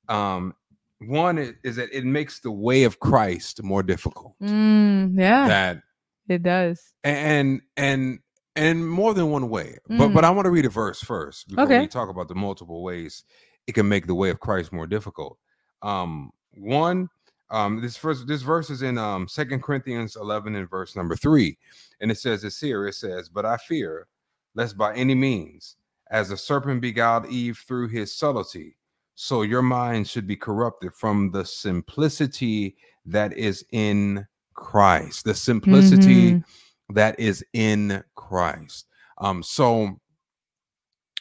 um one is, is that it makes the way of christ more difficult Mm, yeah. that it does. and and and more than one way but but i want to read a verse first before we Mm. Talk about the multiple ways it can make the way of christ more difficult um one um this first this verse is in um second corinthians 11 and verse number three and it says this here it says but i fear lest by any means as the serpent beguiled eve through his subtlety so your mind should be corrupted from the simplicity that is in christ the simplicity Mhm. that is in Christ. Um, so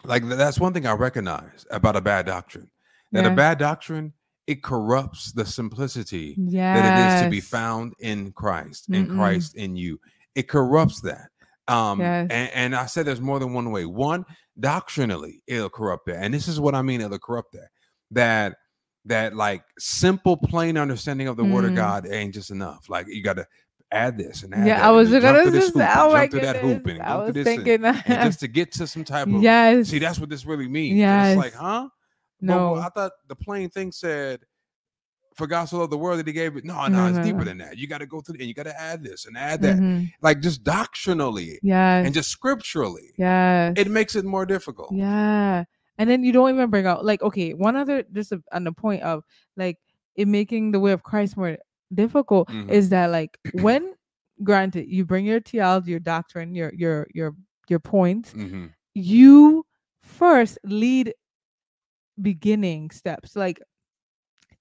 like that's one thing I recognize about a bad doctrine. That Yeah. a bad doctrine it corrupts the simplicity Yes. that it is to be found in Christ, in. Christ in you. It corrupts that. Um, Yes. and, and I said there's more than one way. One, doctrinally, it'll corrupt that. And this is what I mean, it'll corrupt that. That that like simple, plain understanding of the word of Mm. God ain't just enough. Like you gotta add this and add Yeah, that I was gonna just hoop oh jump through that hoop and I go was through this and- thinking and that. just to get to some type of yes. see that's what this really means. And Yes. It's like, huh? But no. I thought the plain thing said, "For God so loved the world that He gave it." No, no, No, it's deeper than that. You got to go through and you got to add this and add that, Mhm. like just doctrinally Yes. and just scripturally. Yeah. It makes it more difficult. Yeah. And then you don't even bring out like okay, one other just a, on the point of like it making the way of Christ more difficult Mhm. is that like when granted you bring your theology, your doctrine, your your your your points, hmm you first lead beginning steps. Like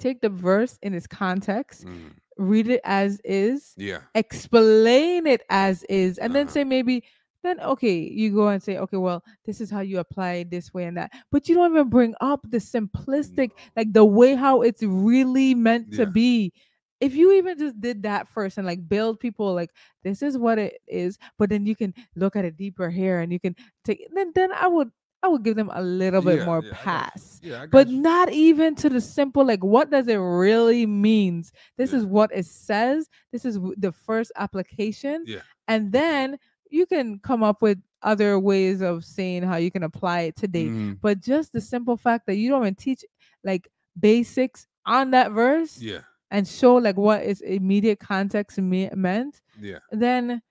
take the verse in its context, hmm read it as is, Yeah. explain it as is and then Uh-huh. say maybe then okay you go and say okay well this is how you apply it this way and that but you don't even bring up the simplistic like the way how it's really meant to be if you even just did that first and like build people like this is what it is but then you can look at it deeper here and you can take then then i would i would give them a little bit Yeah, more yeah, I got you. pass Yeah. But you. not even to the simple like what does it really means this Yeah. is what it says this is the first application Yeah. and then you can come up with other ways of saying how you can apply it today Mhm. but just the simple fact that you don't even teach like basics on that verse Yeah. and show like what is immediate context me- meant Yeah. then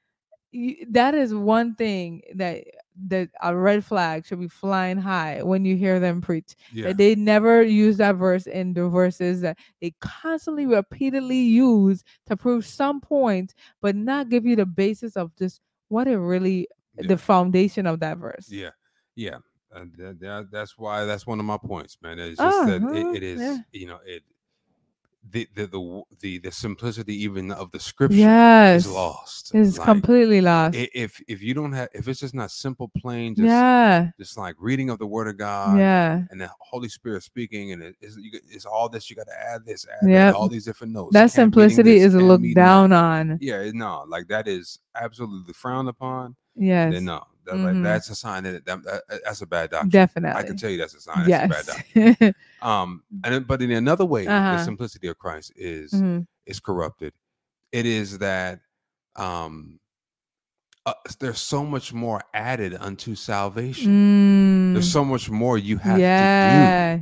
that is one thing that that a red flag should be flying high when you hear them preach Yeah. that they never use that verse in the verses that they constantly repeatedly use to prove some point but not give you the basis of just what it really Yeah. the foundation of that verse Yeah, yeah. And that, that, that's why that's one of my points, man. It's just Uh-huh, it, it is, yeah. you know, it the the the the, the simplicity even of the scripture yes is lost. it's Like, completely lost If if you don't have if it's just not simple, plain, just yeah just like reading of the Word of God, yeah and the Holy Spirit speaking, and it, it's, it's all this. You got to add this, add Yep. that, all these different notes. that simplicity this, is looked meeting that. down on Yeah, no, like that is absolutely frowned upon. yes no, that, Mhm. like, that's a sign that, that, that that's a bad doctor. definitely I can tell you that's a sign. That's a bad yes doctrine. Um, and but in another way, the Uh-huh. simplicity of Christ is Mhm. is corrupted. It is that um, uh, there's so much more added unto salvation. Mm, There's so much more you have yeah to do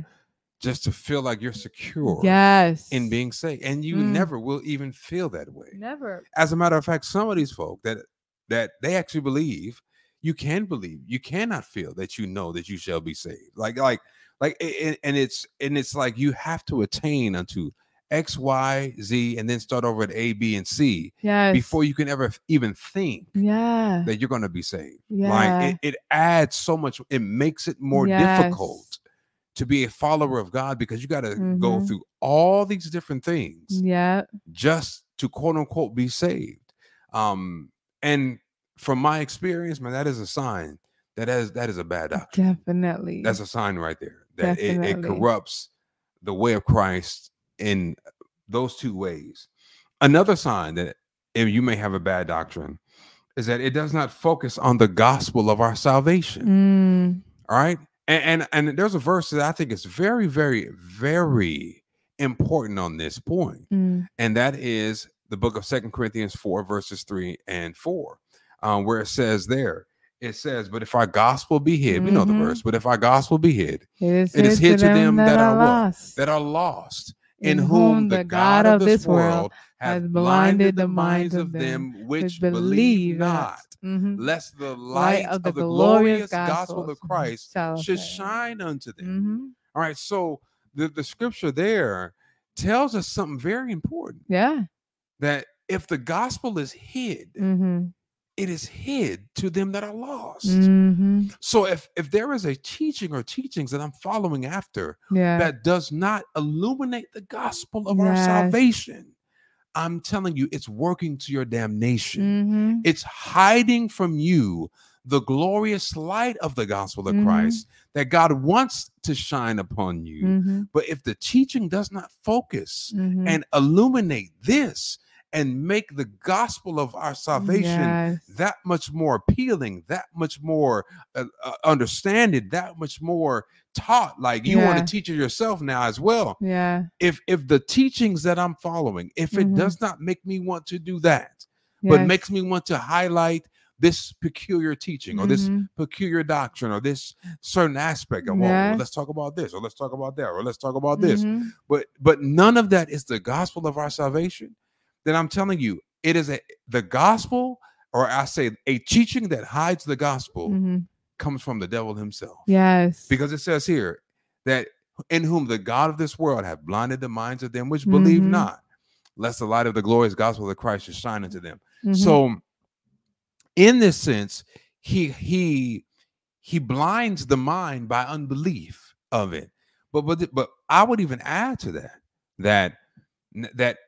just to feel like you're secure yes in being saved, and you Mm. never will even feel that way. never As a matter of fact, some of these folk that that they actually believe you can believe you cannot feel that you know that you shall be saved. Like like like and it's and it's like you have to attain unto X, Y, Z, and then start over at A, B, and C yes before you can ever even think yeah that you're going to be saved. yeah Like it, it adds so much, it makes it more difficult to be a follower of God because you got to go Mhm. through all these different things yeah just to quote unquote be saved. Um, and from my experience, man, that is a sign that is that is a bad doctrine. definitely That's a sign right there that it, it corrupts the way of Christ in those two ways. Another sign that if you may have a bad doctrine is that it does not focus on the gospel of our salvation. Mm, All right. And, and and there's a verse that I think is very, very, very important on this point mm, and that is the book of Second Corinthians 4, verses 3 and 4, um, where it says there, it says, But if our gospel be hid, we know the verse, but if our gospel be hid, it is, It is hid to them that are lost. That are lost, in, whom the God of this world hath blinded the minds of them which believe not, Mhm. lest the light of the glorious gospel of Christ should shine unto them. hmm All right, so the, the scripture there tells us something very important. Yeah. that if the gospel is hid, hmm it is hid to them that are lost. hmm So if if there is a teaching or teachings that I'm following after Yeah. that does not illuminate the gospel of our salvation, I'm telling you, it's working to your damnation. hmm It's hiding from you the glorious light of the gospel of Mhm. Christ that God wants to shine upon you. hmm But if the teaching does not focus hmm and illuminate this and make the gospel of our salvation Yes. that much more appealing, that much more uh, uh, understanding, that much more taught. Like you want to teach it yourself now as well. Yeah. If if the teachings that I'm following, if it Mhm. does not make me want to do that, but makes me want to highlight this peculiar teaching or this Mhm. peculiar doctrine or this certain aspect of well, Yes. let's talk about this or let's talk about that or let's talk about this Mhm. but but none of that is the gospel of our salvation then i'm telling you it is a the gospel or i say a teaching that hides the gospel Mhm. comes from the devil himself Yes. because it says here that in whom the god of this world have blinded the minds of them which believe Mhm. not lest the light of the glorious gospel of christ should shine into them Mhm. so in this sense he he he blinds the mind by unbelief of it but but but i would even add to that that that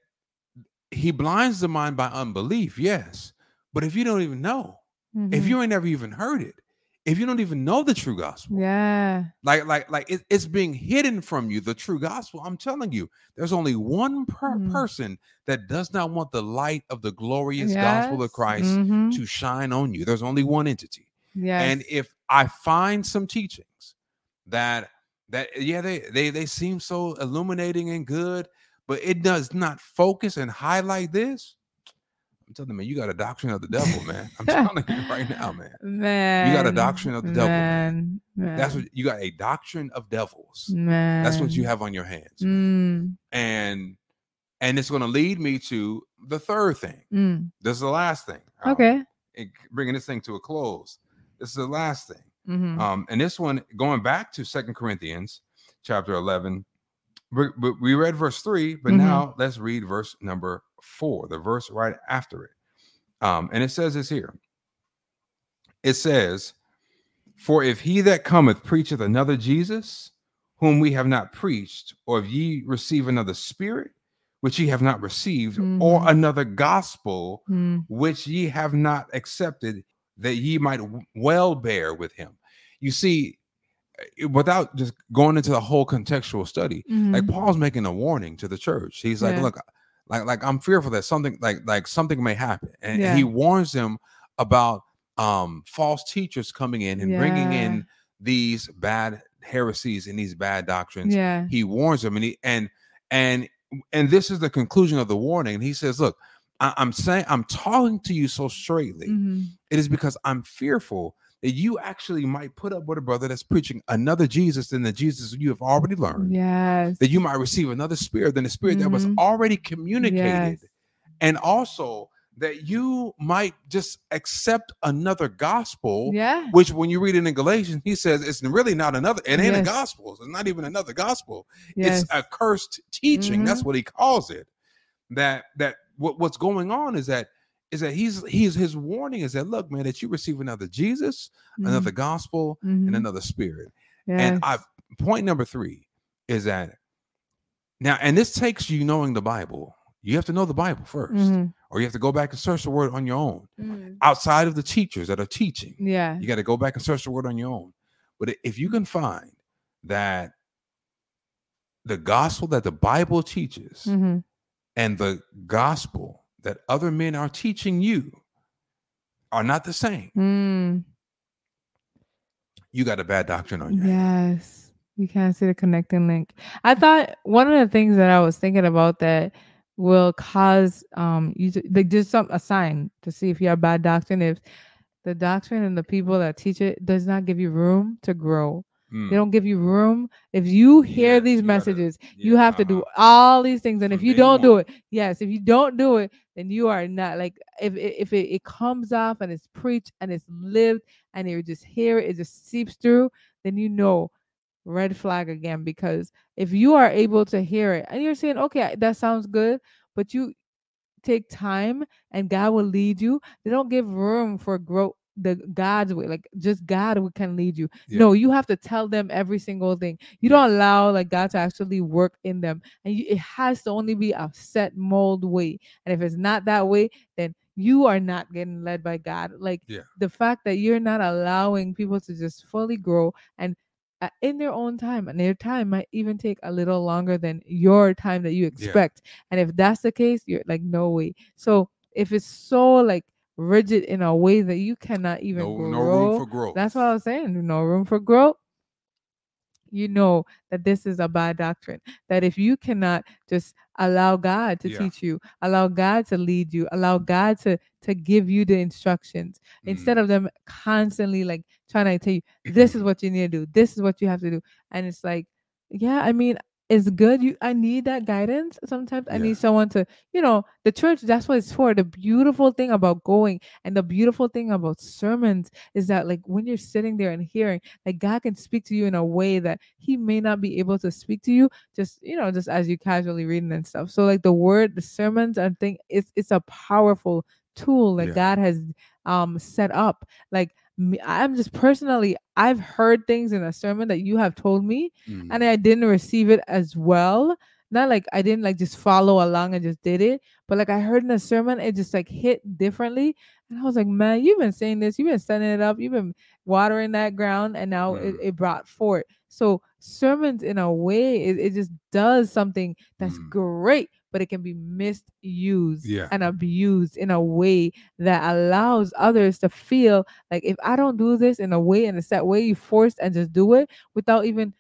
he blinds the mind by unbelief yes but if you don't even know if Mhm. you ain't never even heard it if you don't even know the true gospel yeah. like like like it- it's being hidden from you the true gospel i'm telling you there's only one per- Mhm. person that does not want the light of the glorious gospel of Yes. christ Mhm. to shine on you there's only one entity Yes. and if i find some teachings that that yeah they they they seem so illuminating and good but it does not focus and highlight this i'm telling you man you got a doctrine of the devil man i'm telling you right now man man, you got a doctrine of the devil, man. man. that's what you got a doctrine of devils man. that's what you have on your hands Mm, and and it's going to lead me to the third thing mm. this is the last thing um, Okay. and bringing this thing to a close this is the last thing Mhm. um and this one going back to second corinthians chapter 11 we, read verse 3 but Mhm. now let's read verse number 4 the verse right after it um and it says this here it says for if he that cometh preacheth another jesus whom we have not preached or if ye receive another spirit which ye have not received or Mhm. another gospel Mm. which ye have not accepted, that ye might well bear with him. You see, without just going into the whole contextual study, like Mhm. Paul's making a warning to the church. He's like, Yeah. look, like, like I'm fearful that something like like something may happen. And Yeah. he warns them about um false teachers coming in and bringing in these bad heresies and these bad doctrines Yeah. he warns them and he and and and this is the conclusion of the warning and he says look I, i'm saying i'm talking to you so straightly Mhm. it is because i'm fearful that you actually might put up with a brother that's preaching another jesus than the jesus you have already learned Yes. that you might receive another spirit than the spirit that was Mhm. already communicated Yes. and also that you might just accept another gospel Yeah. which when you read it in galatians he says it's really not another it ain't a gospel it's not even another gospel Yes. it's a cursed teaching that's Mhm. what he calls it that that what, what's going on is that is that he's he's his warning is that look man that you receive another jesus another gospel and Mhm. another spirit Yes. and i point number three is that now and this takes you knowing the bible you have to know the bible 1st Mhm. or you have to go back and search the word on your own Mhm. outside of the teachers that are teaching Yeah. you got to go back and search the word on your own. But if you can find that the gospel that the Bible teaches Mhm. and the gospel that other men are teaching you are not the same, Mm. you got a bad doctrine on your hands. Yes. You can't see the connecting link. I thought one of the things that I was thinking about that will cause um you to, like just some a sign to see if you have bad doctrine if the doctrine and the people that teach it does not give you room to grow. Mm, They don't give you room. If you hear yes, these you gotta- messages, you yeah, have to do uh-huh. all these things. And if you don't do it, yes, if you don't do it, then you are not like if if it, it comes off and it's preached and it's lived and you just hear it, it just seeps through, then you know red flag again. Because if you are able to hear it and you're saying, okay, that sounds good, but you take time and God will lead you. They don't give room for growth the God's way, like just God can lead you. Yeah. No, you have to tell them every single thing. You don't allow like God to actually work in them, and you, it has to only be a set mold way. And if it's not that way, then you are not getting led by God. Like Yeah. the fact that you're not allowing people to just fully grow and uh, in their own time, and their time might even take a little longer than your time that you expect. And if that's the case, you're like, no way. So if it's so like rigid in a way that you cannot even No, grow, no room for growth. that's what I was saying. No room for growth. You know that this is a bad doctrine. That if you cannot just allow God to Yeah. teach you, allow God to lead you, allow God to to give you the instructions instead Mm. of them constantly like trying to tell you this is what you need to do, this is what you have to do, and it's like, yeah, I mean, it's good. You, I need that guidance. Sometimes I Yeah. need someone to, you know, the church. That's what it's for. The beautiful thing about going and the beautiful thing about sermons is that, like, when you're sitting there and hearing, like, God can speak to you in a way that He may not be able to speak to you, just you know, just as you casually reading and stuff. So, like, the word, the sermons, I think it's it's a powerful tool that Yeah. God has um set up. Like, I'm just personally, I've heard things in a sermon that you have told me Mm. and I didn't receive it as well. Not like I didn't like just follow along and just did it, but like I heard in a sermon, it just like hit differently. And I was like, man, you've been saying this, you've been setting it up, you've been watering that ground, and now it, Mm. it brought forth. So sermons, in a way, it, it just does something that's Mm. great, but it can be misused Yeah. and abused in a way that allows others to feel like if I don't do this in a way in a set way, you forced and just do it without even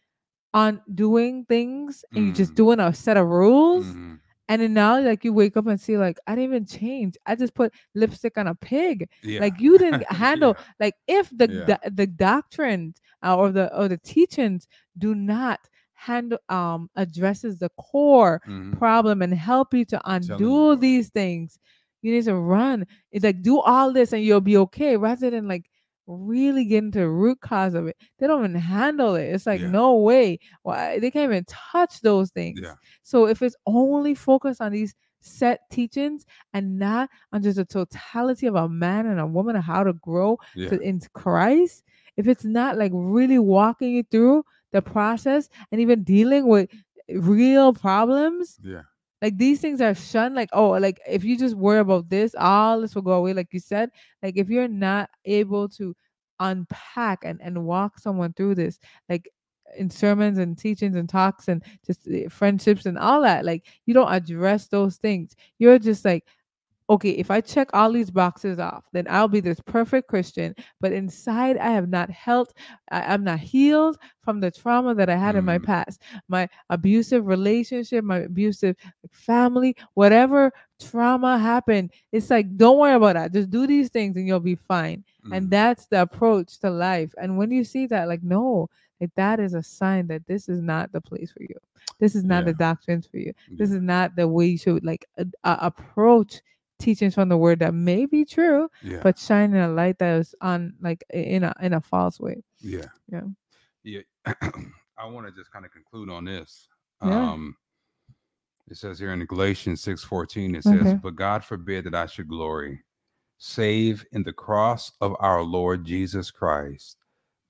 on doing things and you just Mm. doing a set of rules Mhm. and then now like you wake up and see like i didn't even change i just put lipstick on a pig Yeah. like you didn't handle Yeah. like if the Yeah. do- the doctrines uh, or the or the teachings do not handle um addresses the core Mhm. problem and help you to undo these things you need to run it's like do all this and you'll be okay rather than like really get into the root cause of it they don't even handle it it's like Yeah. no way why they can't even touch those things Yeah. so if it's only focused on these set teachings and not on just the totality of a man and a woman and how to grow Yeah. to, into Christ, if it's not like really walking you through the process and even dealing with real problems, Yeah. like these things are shunned. Like, oh, like if you just worry about this, all this will go away. Like you said, like if you're not able to unpack and, and walk someone through this, like in sermons and teachings and talks and just uh, friendships and all that, like you don't address those things. You're just like, okay, if I check all these boxes off, then I'll be this perfect Christian. But inside, I have not helped, I, I'm not healed from the trauma that I had in my Mm. past, my abusive relationship, my abusive family, whatever trauma happened. It's like, don't worry about that. Just do these things and you'll be fine. And Mhm. that's the approach to life. And when you see that, like, no, like that is a sign that this is not the place for you. This is not the Yeah. doctrines for you. This is not the way you should like uh, uh, approach teachings from the word that may be true, Yeah. but shining a light that is on like in a in a false way. Yeah. Yeah. Yeah. I want to just kind of conclude on this. Yeah. Um it says here in Galatians 6:14 it says, Okay. "But God forbid that I should glory save in the cross of our Lord Jesus Christ,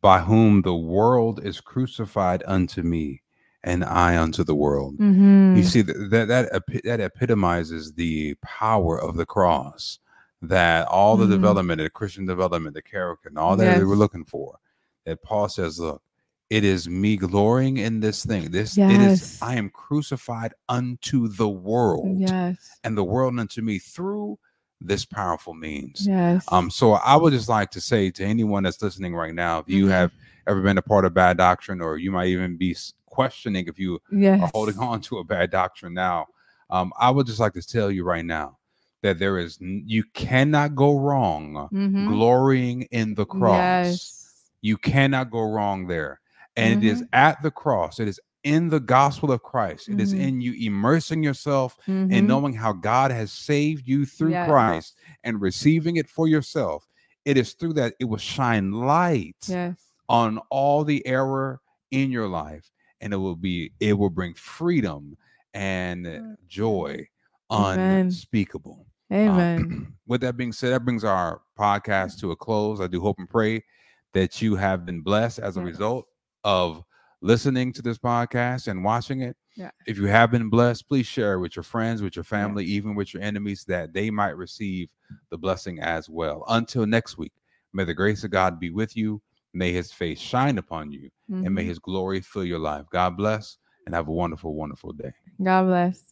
by whom the world is crucified unto me, and I unto the world." Mm-hmm. You see that that that, epitomizes the power of the cross. That all the Mhm. development, the Christian development, the character, and all that they were looking for. That Paul says, "Look, it is me glorying in this thing. This it is. I am crucified unto the world, Yes. and the world unto me through this powerful means." Yes. Um, so I would just like to say to anyone that's listening right now, if you Mhm. have ever been a part of bad doctrine, or you might even be questioning if you yes. are holding on to a bad doctrine now. Um, I would just like to tell you right now that there is you cannot go wrong Mhm. glorying in the cross. Yes. You cannot go wrong there. And it is Mhm. at the cross, it is in the gospel of Christ. It is Mhm. in you immersing yourself in Mhm. knowing how God has saved you through Yes. Christ and receiving it for yourself. It is through that it will shine light Yes. on all the error in your life and it will be it will bring freedom and Mm. joy Amen. unspeakable Um, Amen. with that being said that brings our podcast to a close i do hope and pray that you have been blessed as a Yes. result of listening to this podcast and watching it Yeah. if you have been blessed please share it with your friends with your family even with your enemies that they might receive the blessing as well until next week may the grace of god be with you May his face shine upon you and may Mhm. his glory fill your life. God bless and have a wonderful, wonderful day. God bless.